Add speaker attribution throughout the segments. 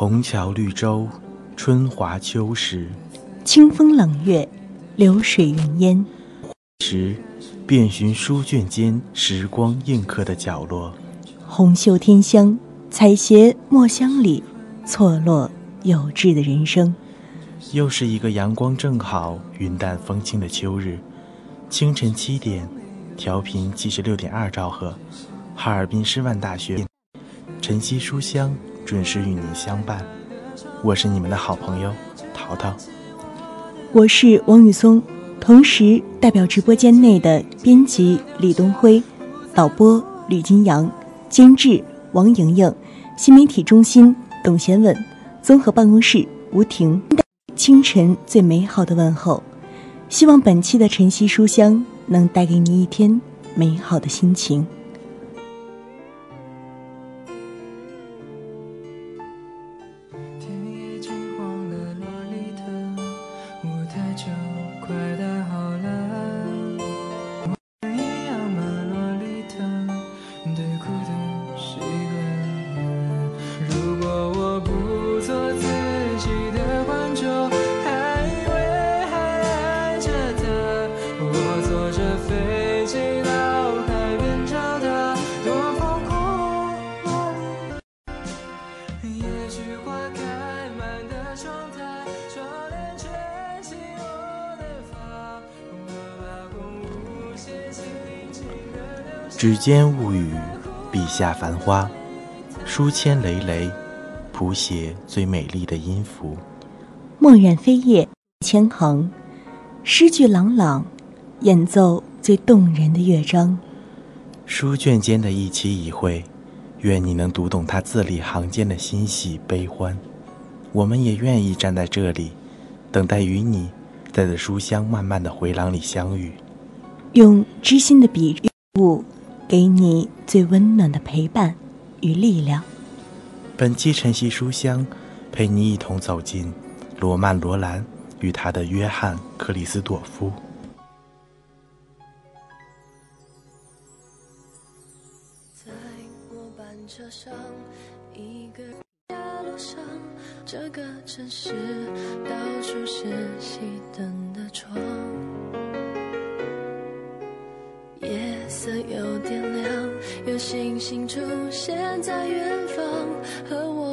Speaker 1: 红桥绿洲，春华秋实；
Speaker 2: 清风冷月，流水云烟。
Speaker 1: 时，遍寻书卷间时光印刻的角落。
Speaker 2: 红袖添香，采撷墨香里错落有致的人生。
Speaker 1: 又是一个阳光正好、云淡风轻的秋日，清晨七点，调频七十六点二兆赫，哈尔滨师范大学，晨曦书香。准时与您相伴，我是你们的好朋友淘淘。
Speaker 2: 我是王宇松，同时代表直播间内的编辑李东辉、导播吕金阳、监制王莹莹、新媒体中心董贤稳、综合办公室吴婷。清晨最美好的问候，希望本期的晨曦书香能带给你一天美好的心情。
Speaker 1: 指尖物语，笔下繁花，书签累累，谱写最美丽的音符。
Speaker 2: 墨染飞叶千行，诗句朗朗，演奏最动人的乐章。
Speaker 1: 书卷间的一期一会，愿你能读懂他字里行间的欣喜悲欢。我们也愿意站在这里，等待与你在这书香漫漫的回廊里相遇。
Speaker 2: 用知心的笔物。给你最温暖的陪伴与力量。
Speaker 1: 本期晨曦书香，陪你一同走进罗曼·罗兰与他的约翰·克里斯朵夫。
Speaker 3: 在末班车上，一个角落上，这个城市到处是熄灯的窗。色有点亮，有星星出现在远方，和我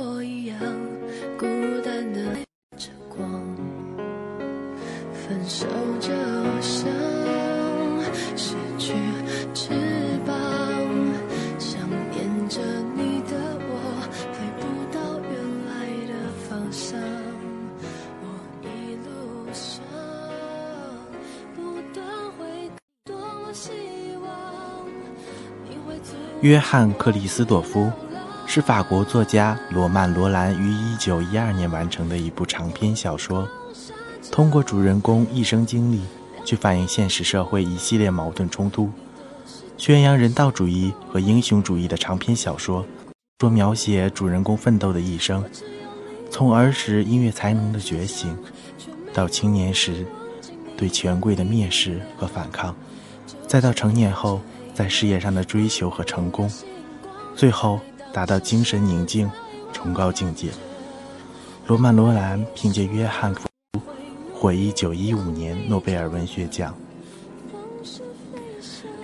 Speaker 1: 约翰·克里斯朵夫是法国作家罗曼·罗兰于1912年完成的一部长篇小说，通过主人公一生经历去反映现实社会一系列矛盾冲突，宣扬人道主义和英雄主义的长篇小说，说描写主人公奋斗的一生，从儿时音乐才能的觉醒，到青年时对权贵的蔑视和反抗，再到成年后。在事业上的追求和成功，最后达到精神宁静、崇高境界。罗曼·罗兰凭借《约翰》福获1915年诺贝尔文学奖。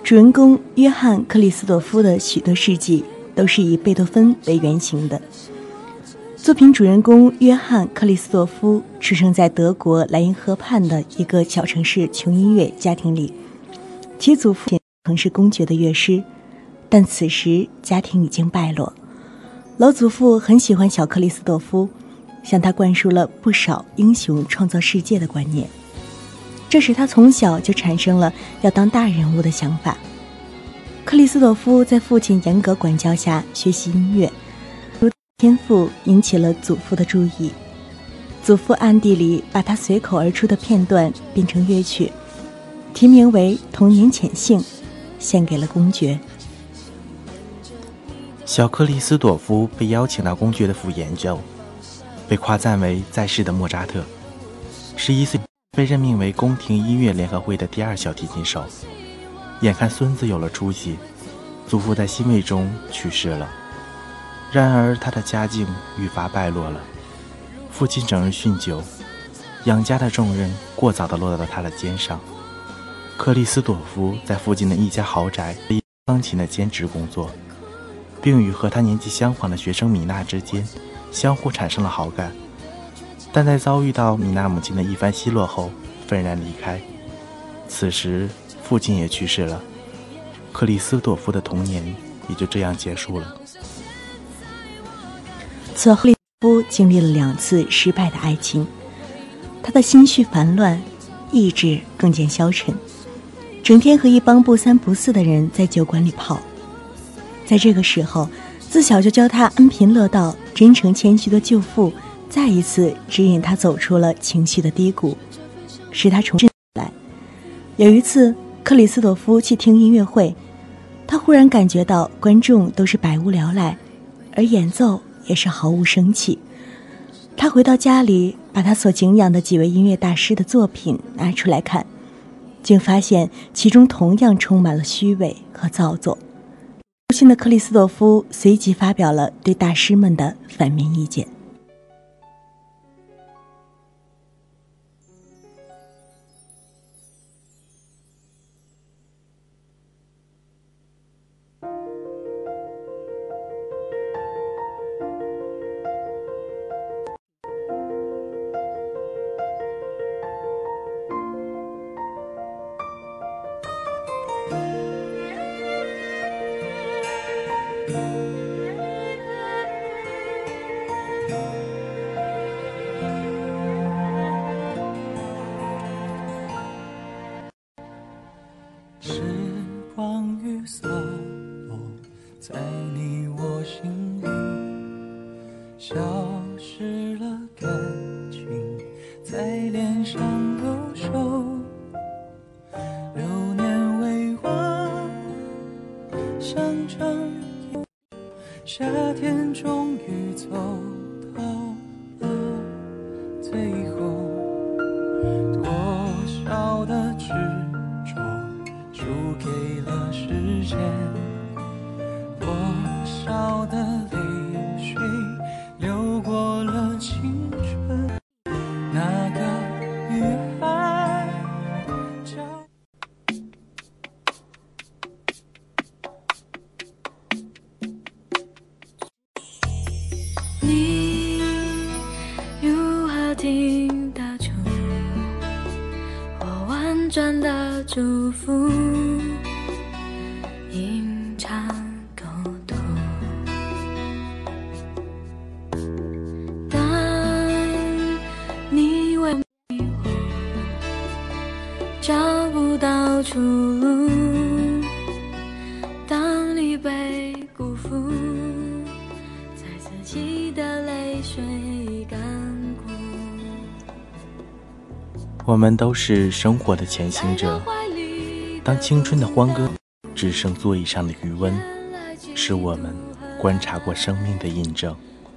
Speaker 2: 主人公约翰·克里斯朵夫的许多事迹都是以贝多芬为原型的。作品主人公约翰·克里斯朵夫出生在德国莱茵河畔的一个小城市穷音乐家庭里，其祖父。曾是公爵的乐师，但此时家庭已经败落。老祖父很喜欢小克里斯朵夫，向他灌输了不少英雄创造世界的观念，这使他从小就产生了要当大人物的想法。克里斯朵夫在父亲严格管教下学习音乐，天赋引起了祖父的注意。祖父暗地里把他随口而出的片段变成乐曲，题名为《童年潜幸》。献给了公爵。
Speaker 1: 小克里斯朵夫被邀请到公爵的府研究，被夸赞为在世的莫扎特。十一岁被任命为宫廷音乐联合会的第二小提琴手。眼看孙子有了出息，祖父在欣慰中去世了。然而他的家境愈发败落了，父亲整日酗酒，养家的重任过早地落到了他的肩上。克里斯朵夫在附近的一家豪宅里钢琴的兼职工作，并与和他年纪相仿的学生米娜之间相互产生了好感。但在遭遇到米娜母亲的一番奚落后，愤然离开。此时，父亲也去世了，克里斯朵夫的童年也就这样结束了。
Speaker 2: 此后，克里斯夫经历了两次失败的爱情，他的心绪烦乱，意志更见消沉。整天和一帮不三不四的人在酒馆里泡，在这个时候，自小就教他安贫乐道、真诚谦虚的舅父，再一次指引他走出了情绪的低谷，使他重振来。有一次，克里斯朵夫去听音乐会，他忽然感觉到观众都是百无聊赖，而演奏也是毫无生气。他回到家里，把他所敬仰的几位音乐大师的作品拿出来看。竟发现其中同样充满了虚伪和造作。不幸的克里斯朵夫随即发表了对大师们的反面意见。
Speaker 4: 祝福一场孤独，当你为找不到出路，当你被辜负，在自己的泪水干。
Speaker 1: 我们都是生活的前行者。当青春的欢歌只剩座椅上的余温，是我们观察过生命的印证。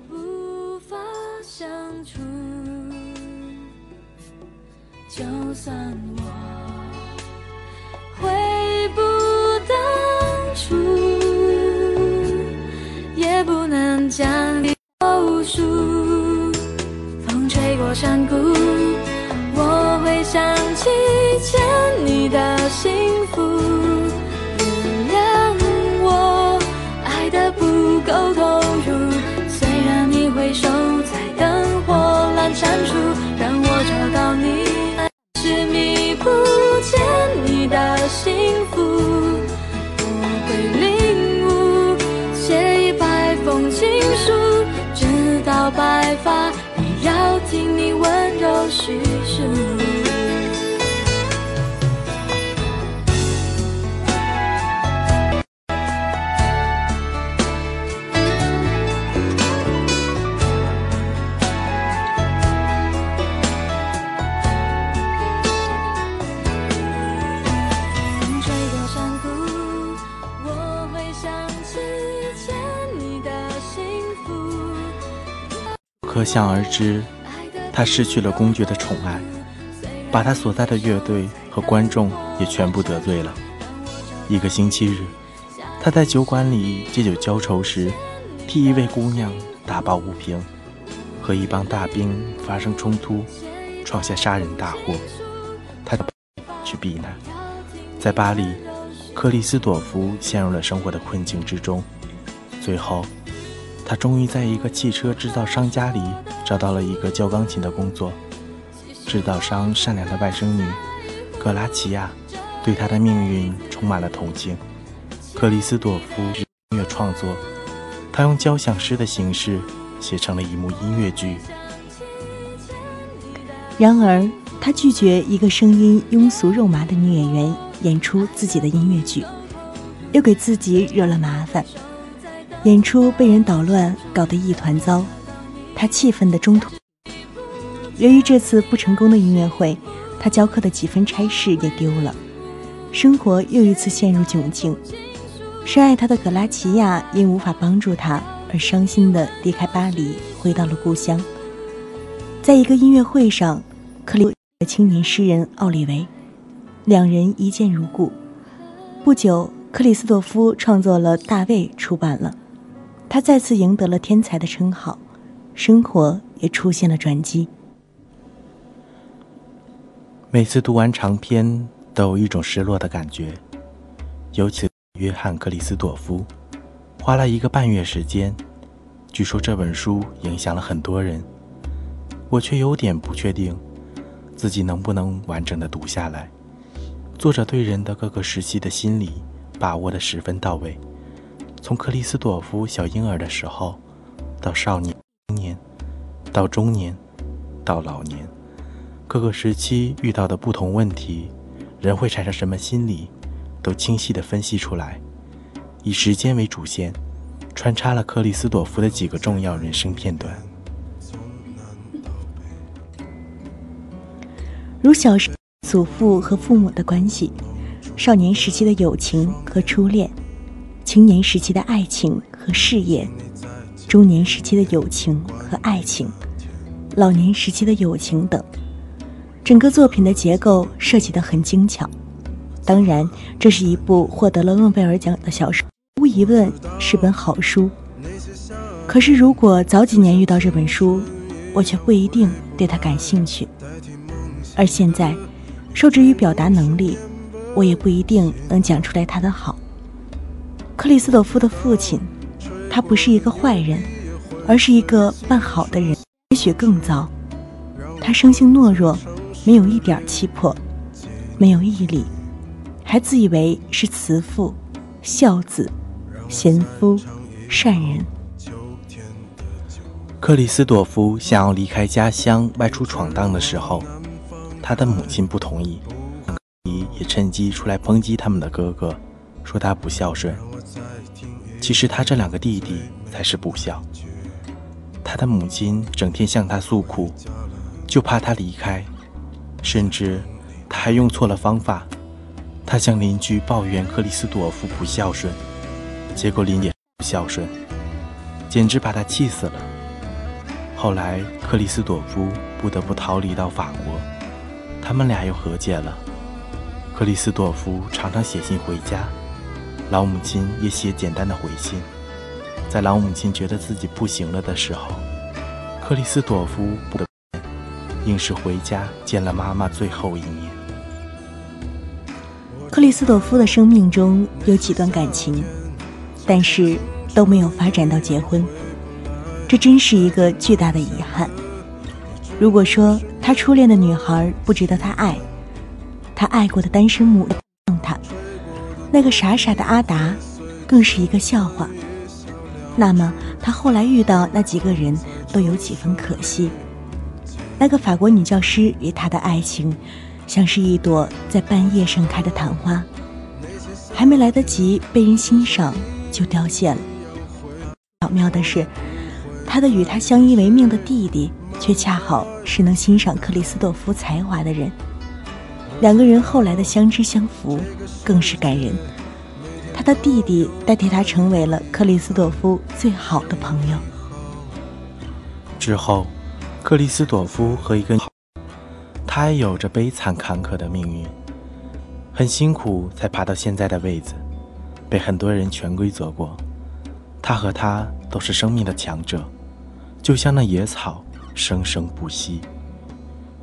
Speaker 4: 无法相处，就算我回不当初，也不能将你投诉。风吹过山谷，想起牵你的幸福。原谅我爱的不够投入，虽然你回首在灯火阑珊处，让我找到你，还是弥补欠你的幸福。我会领悟，写一百封情书，直到白发，也要听你温柔叙述。
Speaker 1: 可想而知，他失去了公爵的宠爱，把他所在的乐队和观众也全部得罪了。一个星期日，他在酒馆里借酒浇愁时，替一位姑娘打抱不平，和一帮大兵发生冲突，创下杀人大祸。他去避难，在巴黎，克里斯朵夫陷入了生活的困境之中。最后，他终于在一个汽车制造商家里找到了一个教钢琴的工作。制造商善良的外甥女格拉齐亚对他的命运充满了同情。克里斯朵夫音乐创作，他用交响诗的形式写成了一幕音乐剧。
Speaker 2: 然而，他拒绝一个声音庸俗肉麻的女演员演出自己的音乐剧，又给自己惹了麻烦。演出被人捣乱，搞得一团糟。他气愤的中途。由于这次不成功的音乐会，他教课的几分差事也丢了，生活又一次陷入窘境。深爱他的格拉齐亚因无法帮助他而伤心的离开巴黎，回到了故乡。在一个音乐会上，克里的青年诗人奥利维，两人一见如故。不久，克里斯朵夫创作了《大卫》，出版了，他再次赢得了天才的称号，生活也出现了转机。
Speaker 1: 每次读完长篇，都有一种失落的感觉。尤其约翰·克里斯朵夫花了一个半月时间，据说这本书影响了很多人。我却有点不确定，自己能不能完整的读下来。作者对人的各个时期的心理把握的十分到位，从克里斯朵夫小婴儿的时候，到少年、年，到中年，到老年。各个时期遇到的不同问题，人会产生什么心理，都清晰地分析出来，以时间为主线，穿插了克里斯朵夫的几个重要人生片段，
Speaker 2: 如小时祖父和父母的关系，少年时期的友情和初恋，青年时期的爱情和事业，中年时期的友情和爱情，老年时期的友情等。整个作品的结构设计得很精巧，当然，这是一部获得了诺贝尔奖的小说，无疑问是本好书。可是，如果早几年遇到这本书，我却不一定对它感兴趣；而现在，受制于表达能力，我也不一定能讲出来它的好。克里斯朵夫的父亲，他不是一个坏人，而是一个办好的人，也许更糟。他生性懦弱。没有一点气魄，没有毅力，还自以为是慈父、孝子、贤夫、善人。
Speaker 1: 克里斯朵夫想要离开家乡外出闯荡的时候，他的母亲不同意，也趁机出来抨击他们的哥哥，说他不孝顺。其实他这两个弟弟才是不孝。他的母亲整天向他诉苦，就怕他离开。甚至他还用错了方法。他向邻居抱怨克里斯朵夫不孝顺，结果邻也不孝顺，简直把他气死了。后来克里斯朵夫不得不逃离到法国，他们俩又和解了。克里斯朵夫常常写信回家，老母亲也写简单的回信。在老母亲觉得自己不行了的时候，克里斯朵夫不得硬是回家见了妈妈最后一面。
Speaker 2: 克里斯朵夫的生命中有几段感情，但是都没有发展到结婚，这真是一个巨大的遗憾。如果说他初恋的女孩不值得他爱，他爱过的单身母那个傻傻的阿达更是一个笑话。那么他后来遇到那几个人都有几分可惜。那个法国女教师与他的爱情，像是一朵在半夜盛开的昙花，还没来得及被人欣赏就凋谢了。巧妙的是，他的与他相依为命的弟弟，却恰好是能欣赏克里斯朵夫才华的人。两个人后来的相知相扶，更是感人。他的弟弟代替他成为了克里斯朵夫最好的朋友。
Speaker 1: 之后，克里斯朵夫和一个他也有着悲惨坎坷的命运，很辛苦才爬到现在的位子，被很多人潜规则过。他和他都是生命的强者，就像那野草，生生不息。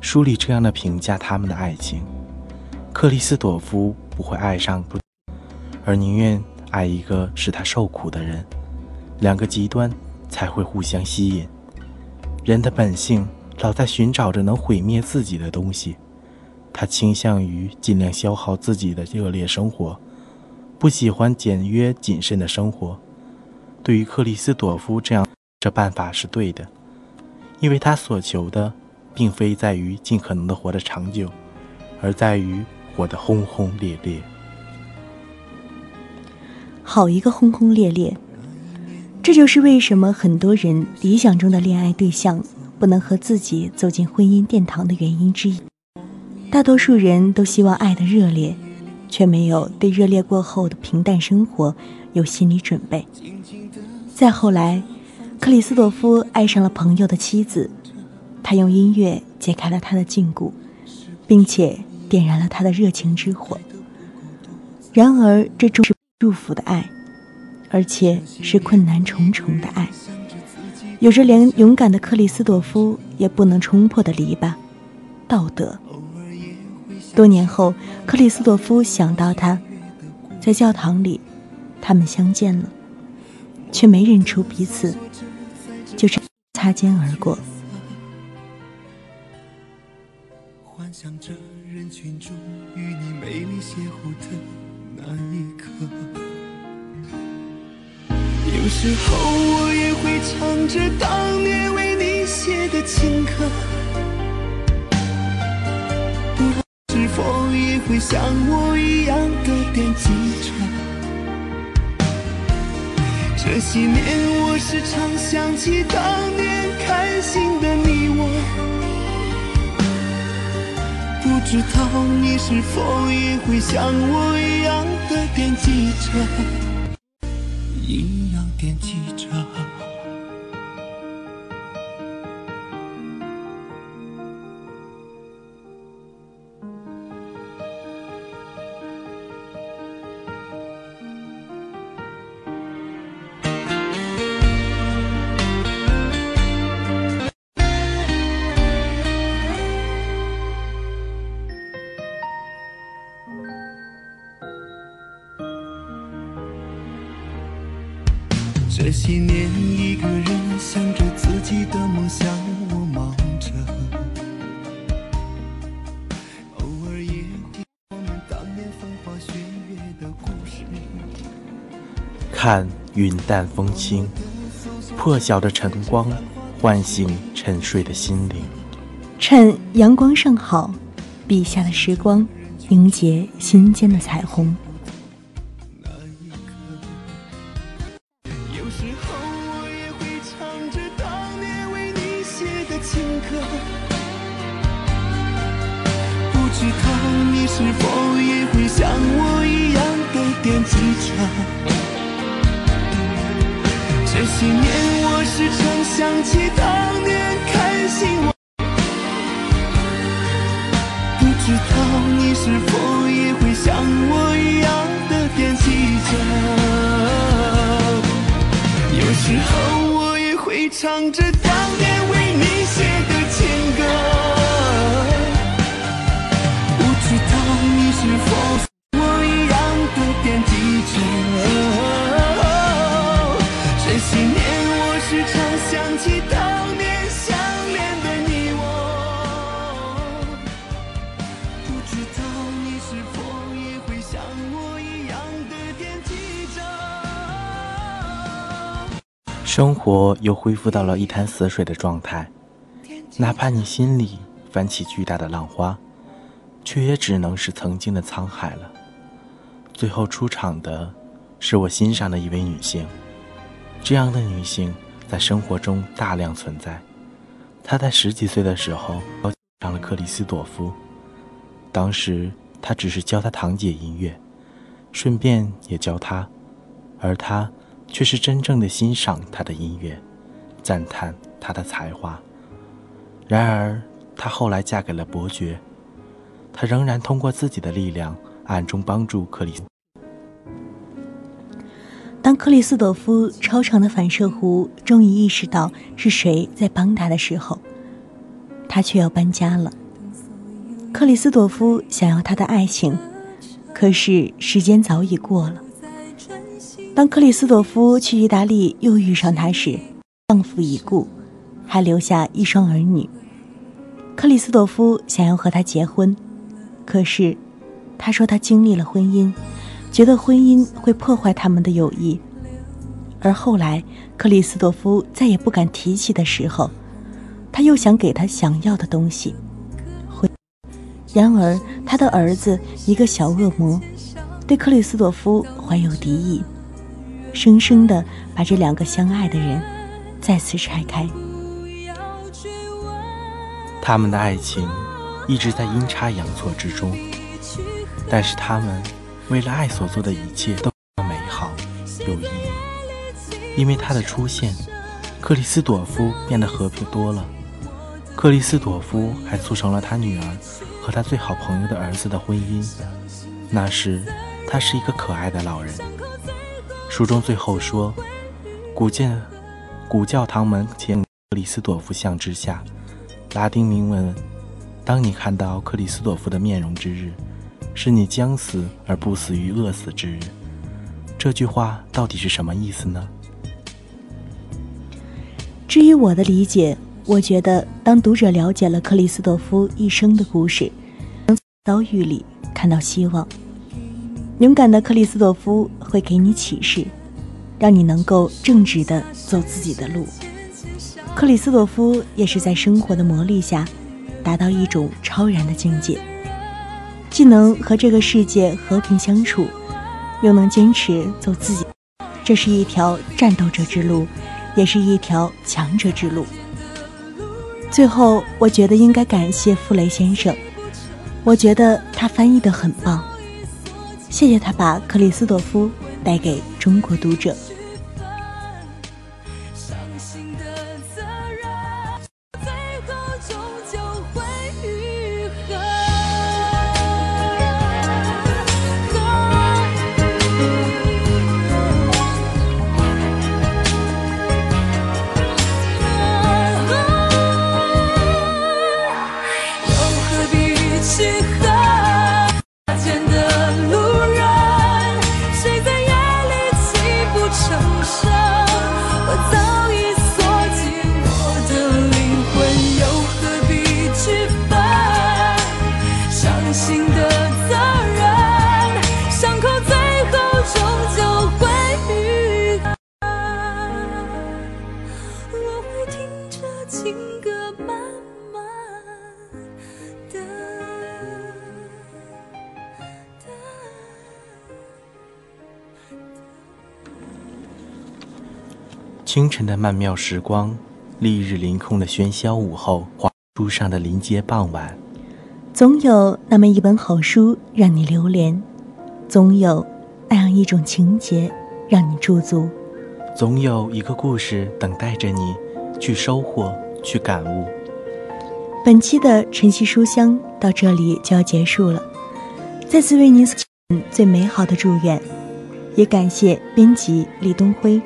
Speaker 1: 书里这样的评价他们的爱情：克里斯朵夫不会爱上不。而宁愿爱一个使他受苦的人，两个极端才会互相吸引。人的本性老在寻找着能毁灭自己的东西，他倾向于尽量消耗自己的热烈生活，不喜欢简约谨慎的生活。对于克里斯朵夫这样，这办法是对的，因为他所求的，并非在于尽可能的活得长久，而在于活得轰轰烈烈。
Speaker 2: 好一个轰轰烈烈！这就是为什么很多人理想中的恋爱对象不能和自己走进婚姻殿堂的原因之一。大多数人都希望爱的热烈，却没有对热烈过后的平淡生活有心理准备。再后来，克里斯朵夫爱上了朋友的妻子，他用音乐解开了他的禁锢，并且点燃了他的热情之火。然而，这终是。祝福的爱，而且是困难重重的爱，有着连勇敢的克里斯朵夫也不能冲破的篱笆——道德。多年后，克里斯朵夫想到他，在教堂里，他们相见了，却没认出彼此，就这样擦肩而过。幻想着人群中与你美丽邂逅的。那一刻，有时候我也会唱着当年为你写的情歌，是否也会像我一样的惦记着。这些年，我时常想起当年开心的你我。不知道你是否也会像我一样的惦记着，看云淡风轻，破晓的晨光唤醒沉睡的心灵。趁阳光尚好，笔下的时光凝结心间的彩虹。
Speaker 5: 唱着当年
Speaker 1: 生活又恢复到了一潭死水的状态，哪怕你心里翻起巨大的浪花，却也只能是曾经的沧海了。最后出场的，是我欣赏的一位女性。这样的女性在生活中大量存在。她在十几岁的时候上了克里斯朵夫，当时他只是教她堂姐音乐，顺便也教她，而他却是真正的欣赏他的音乐，赞叹他的才华。然而，她后来嫁给了伯爵，她仍然通过自己的力量暗中帮助克里斯。
Speaker 2: 当克里斯朵夫超长的反射弧终于意识到是谁在帮他的时候，他却要搬家了。克里斯朵夫想要他的爱情，可是时间早已过了。当克里斯朵夫去意大利又遇上他时，丈夫已故，还留下一双儿女。克里斯朵夫想要和他结婚，可是他说他经历了婚姻。觉得婚姻会破坏他们的友谊，而后来克里斯朵夫再也不敢提起的时候，他又想给他想要的东西。然而他的儿子一个小恶魔，对克里斯朵夫怀有敌意，生生的把这两个相爱的人再次拆开。
Speaker 1: 他们的爱情一直在阴差阳错之中，但是他们。为了爱所做的一切都美好有意义，因为他的出现，克里斯朵夫变得和平多了。克里斯朵夫还促成了他女儿和他最好朋友的儿子的婚姻。那时，他是一个可爱的老人。书中最后说：“古建古教堂门前克里斯朵夫像之下，拉丁铭文：当你看到克里斯朵夫的面容之日。”是你将死而不死于饿死之日，这句话到底是什么意思呢？
Speaker 2: 至于我的理解，我觉得当读者了解了克里斯朵夫一生的故事，能从遭遇里看到希望。勇敢的克里斯朵夫会给你启示，让你能够正直的走自己的路。克里斯朵夫也是在生活的磨砺下，达到一种超然的境界。既能和这个世界和平相处，又能坚持走自己，这是一条战斗者之路，也是一条强者之路。最后，我觉得应该感谢傅雷先生，我觉得他翻译的很棒，谢谢他把克里斯朵夫带给中国读者。
Speaker 1: 清晨的曼妙时光，丽日凌空的喧嚣午后，华书上的临街傍晚，
Speaker 2: 总有那么一本好书让你流连，总有那样一种情节让你驻足，
Speaker 1: 总有一个故事等待着你去收获、去感悟。
Speaker 2: 本期的晨曦书香到这里就要结束了，再次为您送最美好的祝愿，也感谢编辑李东辉、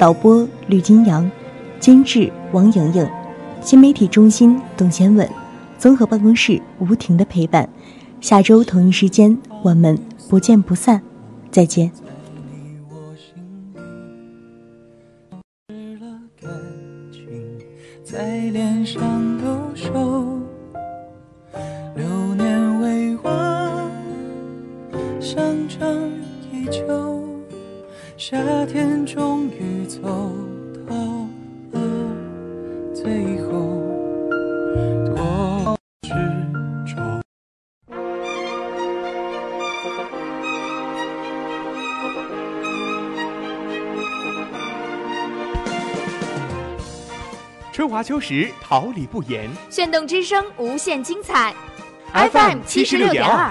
Speaker 2: 导播吕金阳、监制王莹莹、新媒体中心董贤稳。综合办公室吴婷的陪伴，下周同一时间我们不见不散，再见。
Speaker 6: 在脸上留守，流年未完，想着依旧，夏天终于走到了最后。
Speaker 7: 多执着春华秋实，桃李不言。
Speaker 8: 炫动之声，无限精彩。
Speaker 7: FM 七十六点二。